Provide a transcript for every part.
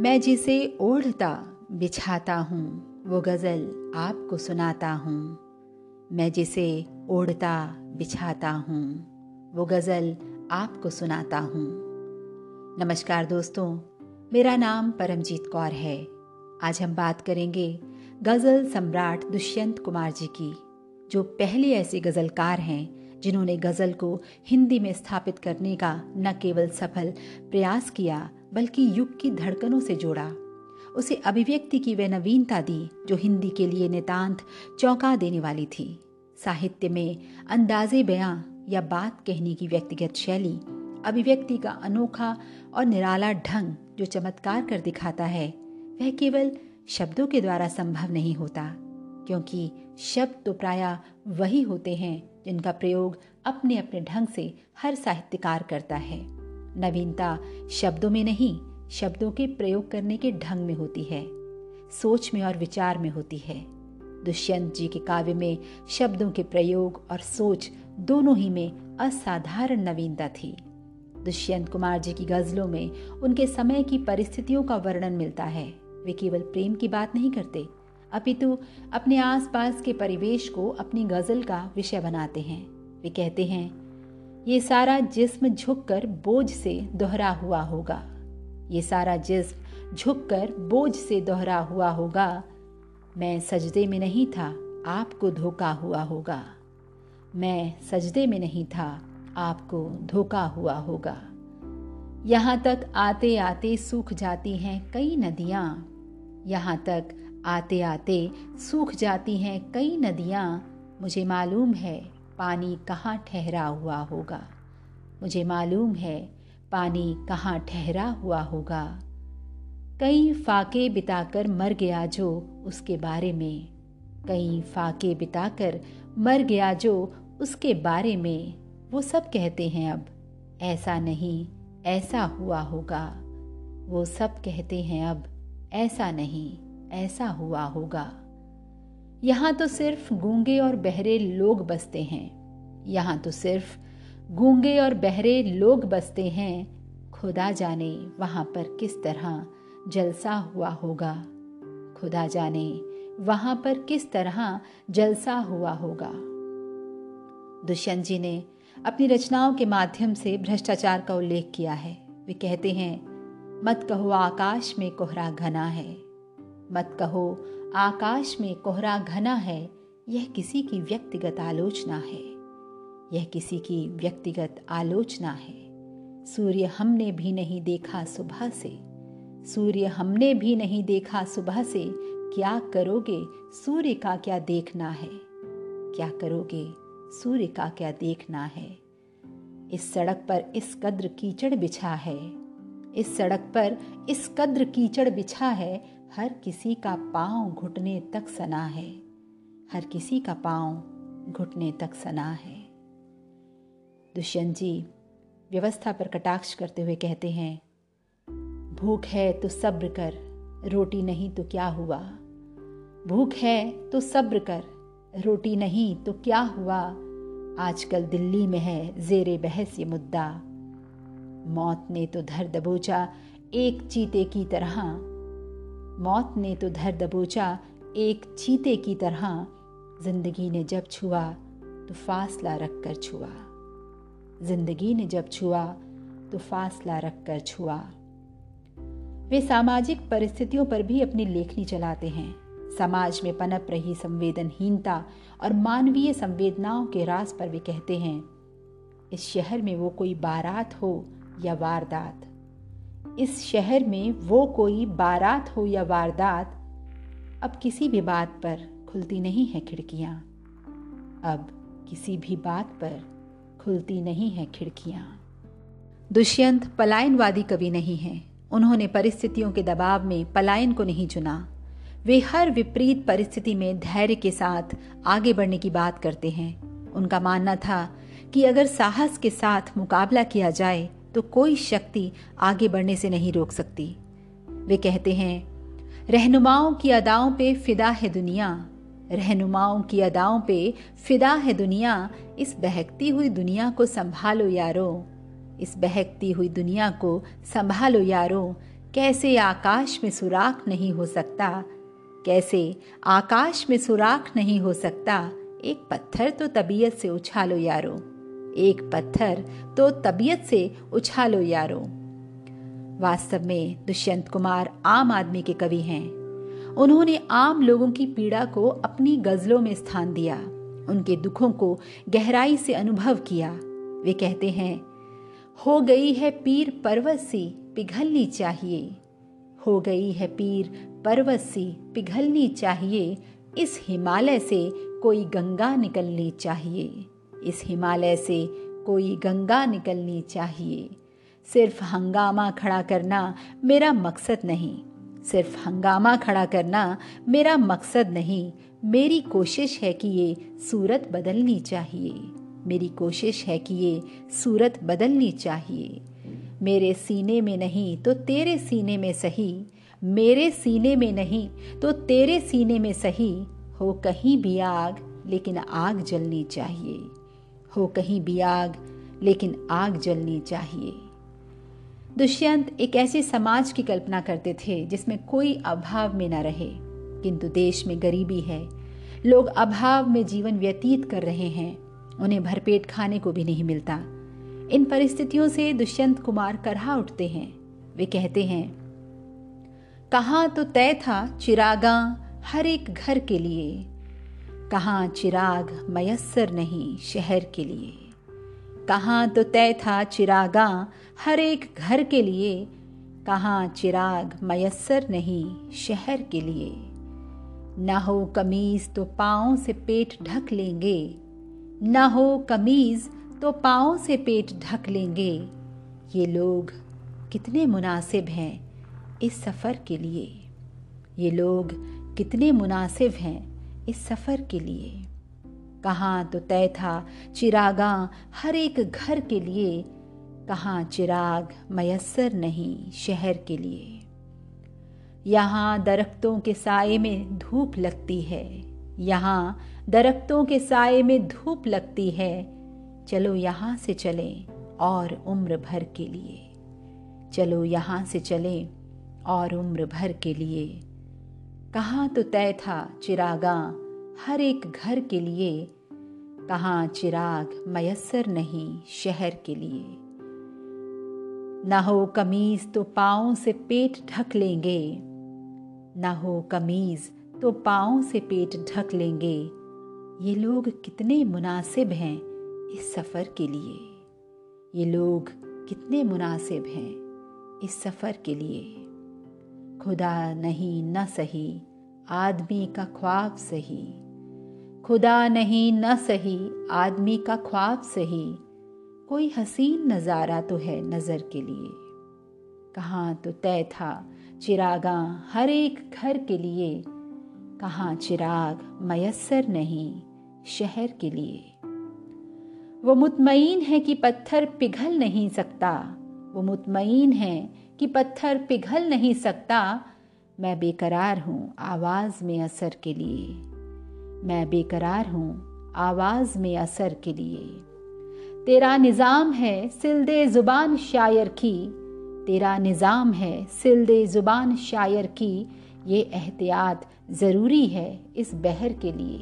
मैं जिसे ओढ़ता, बिछाता हूँ, वो गज़ल आपको सुनाता हूँ। मैं जिसे ओढ़ता, बिछाता हूँ, वो गज़ल आपको सुनाता हूँ। नमस्कार दोस्तों, मेरा नाम परमजीत कौर है। आज हम बात करेंगे गज़ल सम्राट दुष्यंत कुमार जी की, जो पहले ऐसे गज़लकार हैं, जिन्होंने गज़ल को हिंदी में स्थापित करने का न केवल सफल प्रयास किया बल्कि युग की धड़कनों से जोड़ा। उसे अभिव्यक्ति की वह नवीनता दी, जो हिंदी के लिए नितांत चौंका देने वाली थी। साहित्य में अंदाजे बयां या बात कहने की व्यक्तिगत शैली, अभिव्यक्ति का अनोखा और निराला ढंग जो चमत्कार कर दिखाता है, वह केवल शब्दों के द्वारा संभव नहीं होता, क्योंकि शब्द तो प्राय वही होते हैं जिनका प्रयोग अपने अपने ढंग से हर साहित्यकार करता है। नवीनता शब्दों में नहीं, शब्दों के प्रयोग करने के ढंग में होती है, सोच में और विचार में होती है। दुष्यंत जी के काव्य में शब्दों के प्रयोग और सोच दोनों ही में असाधारण नवीनता थी। दुष्यंत कुमार जी की गजलों में उनके समय की परिस्थितियों का वर्णन मिलता है। वे केवल प्रेम की बात नहीं करते, अपितु अपने आसपास के परिवेश को अपनी गज़ल का विषय बनाते हैं। वे कहते हैं ये सारा जिस्म झुककर बोझ से दोहरा हुआ होगा। ये सारा जिस्म झुककर बोझ से दोहरा हुआ होगा। मैं सजदे में नहीं था, आपको धोखा हुआ होगा। मैं सजदे में नहीं था, आपको धोखा हुआ होगा। यहाँ तक आते आते सूख जाती हैं कई नदियाँ। यहाँ तक आते आते सूख जाती हैं कई नदियाँ। मुझे मालूम है पानी कहाँ ठहरा हुआ होगा? मुझे मालूम है पानी कहाँ ठहरा हुआ होगा। कई फाके बिताकर मर गया जो उसके बारे में। कई फाके बिताकर मर गया जो उसके बारे में। वो सब कहते हैं अब, ऐसा नहीं, ऐसा हुआ होगा। वो सब कहते हैं अब, ऐसा नहीं, ऐसा हुआ होगा। यहाँ तो सिर्फ़ गूँगे और बहरे लोग बसते हैं। यहाँ तो सिर्फ़ गूँगे और बहरे लोग बसते हैं। खुदा जाने वहाँ पर किस तरह जलसा हुआ होगा। खुदा जाने वहाँ पर किस तरह जलसा हुआ होगा। दुष्यंत जी ने अपनी रचनाओं के माध्यम से भ्रष्टाचार का उल्लेख किया है। वे कहते हैं, मत कहो आकाश में कोहरा घना है। मत कहो आकाश में कोहरा घना है, यह किसी की व्यक्तिगत आलोचना है। यह किसी की व्यक्तिगत आलोचना है। सूर्य हमने भी नहीं देखा सुबह से। सूर्य हमने भी नहीं देखा सुबह से, क्या करोगे सूर्य का क्या देखना है? क्या करोगे सूर्य का क्या देखना है? इस सड़क पर इस कद्र कीचड़ बिछा है। इस सड़क पर इस कद्र कीचड़ बिछा है हर किसी का पाँव घुटने तक सना है। हर किसी का पाँव घुटने तक सना है। दुष्यंत जी, व्यवस्था पर कटाक्ष करते हुए कहते हैं, भूख है तो सब्र कर, रोटी नहीं तो क्या हुआ? भूख है तो सब्र कर, रोटी नहीं तो क्या हुआ? आजकल दिल्ली में है जेरे बहस ये मुद्दा। मौत ने तो धर दबोचा एक चीते की तरह। मौत ने तो धर दबोचा एक चीते की तरह। ज़िंदगी ने जब छुआ तो फासला रख कर छुआ। ज़िंदगी ने जब छुआ तो फासला रख कर छुआ। वे सामाजिक परिस्थितियों पर भी अपनी लेखनी चलाते हैं। समाज में पनप रही संवेदनहीनता और मानवीय संवेदनाओं के रास पर वे कहते हैं, इस शहर में वो कोई बारात हो या वारदात? इस शहर में वो कोई बारात हो या वारदात, अब किसी भी बात पर खुलती नहीं है खिड़कियाँ। अब किसी भी बात पर खुलती नहीं है खिड़कियाँ। दुष्यंत पलायनवादी कवि नहीं हैं। उन्होंने परिस्थितियों के दबाव में पलायन को नहीं चुना। वे हर विपरीत परिस्थिति में धैर्य के साथ आगे बढ़ने की बात करते हैं। उनका मानना था कि अगर साहस के साथ मुकाबला किया जाए तो कोई शक्ति आगे बढ़ने से नहीं रोक सकती। वे कहते हैं, रहनुमाओं की अदाओं पे फिदा है दुनिया। रहनुमाओं की अदाओं पे फिदा है दुनिया। इस बहकती हुई दुनिया को संभालो यारो। इस बहकती हुई दुनिया को संभालो यारो। कैसे आकाश में सुराख नहीं हो सकता? कैसे आकाश में सुराख नहीं हो सकता? एक पत्थर तो तबीयत से उछालो यारो। एक पत्थर तो तबीयत से उछालो यारो। वास्तव में दुष्यंत कुमार आम आदमी के कवि हैं। उन्होंने आम लोगों की पीड़ा को अपनी गजलों में स्थान दिया, उनके दुखों को गहराई से अनुभव किया। वे कहते हैं, हो गई है पीर पर्वत सी पिघलनी चाहिए। हो गई है पीर पर्वत सी पिघलनी चाहिए। इस हिमालय से कोई गंगा निकलनी चाहिए। इस हिमालय से कोई गंगा निकलनी चाहिए। सिर्फ़ हंगामा खड़ा करना मेरा मकसद नहीं। सिर्फ़ हंगामा खड़ा करना मेरा मकसद नहीं। मेरी कोशिश है कि ये सूरत बदलनी चाहिए। मेरी कोशिश है कि ये सूरत बदलनी चाहिए। मेरे सीने में नहीं तो तेरे सीने में सही। मेरे सीने में नहीं तो तेरे सीने में सही। हो कहीं भी आग, लेकिन आग जलनी चाहिए। हो कहीं भी आग, लेकिन आग जलनी चाहिए। दुष्यंत एक ऐसे समाज की कल्पना करते थे जिसमें कोई अभाव में न रहे, किंतु देश में गरीबी है। लोग अभाव में जीवन व्यतीत कर रहे हैं, उन्हें भरपेट खाने को भी नहीं मिलता। इन परिस्थितियों से दुष्यंत कुमार करहा उठते हैं। वे कहते हैं, कहा तो तय था चिरागा हर एक घर के लिए। कहाँ चिराग मयसर नहीं शहर के लिए? कहाँ तो तय था चिरागा हर एक घर के लिए? कहाँ चिराग मयसर नहीं शहर के लिए? न हो कमीज तो पाँव से पेट ढक लेंगे। न हो कमीज तो पाँव से पेट ढक लेंगे। ये लोग कितने मुनासिब हैं इस सफ़र के लिए? ये लोग कितने मुनासिब हैं इस सफ़र के लिए। कहाँ तो तय था चिरागा हर एक घर के लिए। कहाँ चिराग मयसर नहीं शहर के लिए। यहाँ दरख्तों के साय में धूप लगती है। यहाँ दरख्तों के साय में धूप लगती है। चलो यहाँ से चलें और उम्र भर के लिए। चलो यहाँ से चलें और उम्र भर के लिए। कहाँ तो तय था चिरागा हर एक घर के लिए। कहाँ चिराग मयसर नहीं शहर के लिए। न हो कमीज तो पाँव से पेट ढक लेंगे। न हो कमीज तो पाँव से पेट ढक लेंगे। ये लोग कितने मुनासिब हैं इस सफ़र के लिए। ये लोग कितने मुनासिब हैं इस सफ़र के लिए। खुदा नहीं न सही, आदमी का ख्वाब सही। खुदा नहीं न सही, आदमी का ख्वाब सही। कोई हसीन नज़ारा तो है नज़र के लिए। कहाँ तो तय था चिरागा हर एक घर के लिए। कहाँ चिराग मयसर नहीं शहर के लिए। वो मुतमईन है कि पत्थर पिघल नहीं सकता। वो मुतमईन है कि पत्थर पिघल नहीं सकता, मैं बेकरार हूँ आवाज़ में असर के लिए। मैं बेकरार हूँ आवाज़ में असर के लिए। तेरा निज़ाम है सिलदे ज़ुबान शायर की। तेरा निज़ाम है सिलदे ज़ुबान शायर की। ये एहतियात ज़रूरी है इस बहर के लिए।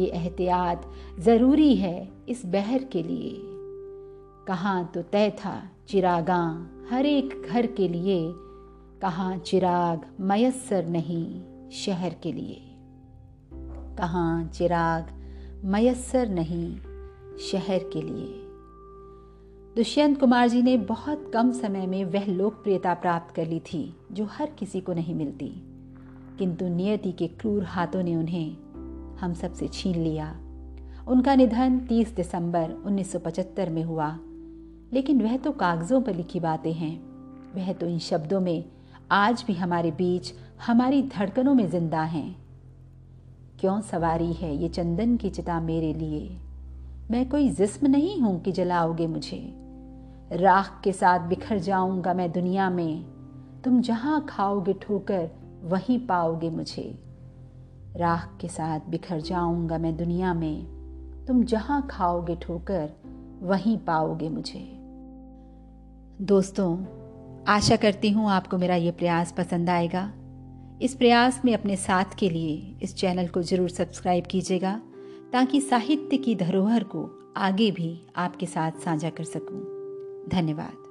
ये एहतियात ज़रूरी है इस बहर के लिए। कहाँ तो तय था चिरागा। हर एक घर के लिए कहाँ चिराग मयसर नहीं शहर के लिए। कहाँ चिराग मयसर नहीं शहर के लिए। दुष्यंत कुमार जी ने बहुत कम समय में वह लोकप्रियता प्राप्त कर ली थी, जो हर किसी को नहीं मिलती। किंतु नियति के क्रूर हाथों ने उन्हें हम सबसे छीन लिया। उनका निधन 30 दिसंबर 1975 में हुआ। लेकिन वह तो कागज़ों पर लिखी बातें हैं। वह तो इन शब्दों में आज भी हमारे बीच, हमारी धड़कनों में ज़िंदा हैं। क्यों सवारी है ये चंदन की चिता मेरे लिए? मैं कोई जिस्म नहीं हूँ कि जलाओगे मुझे। राख के साथ बिखर जाऊँगा मैं दुनिया में। तुम जहाँ खाओगे ठोकर, वहीं पाओगे मुझे। राख के साथ बिखर जाऊँगा मैं दुनिया में। तुम जहाँ खाओगे ठोकर, वहीं पाओगे मुझे। दोस्तों, आशा करती हूँ आपको मेरा ये प्रयास पसंद आएगा इस प्रयास में अपने साथ के लिए इस चैनल को ज़रूर सब्सक्राइब कीजिएगा, ताकि साहित्य की धरोहर को आगे भी आपके साथ साझा कर सकूँ। धन्यवाद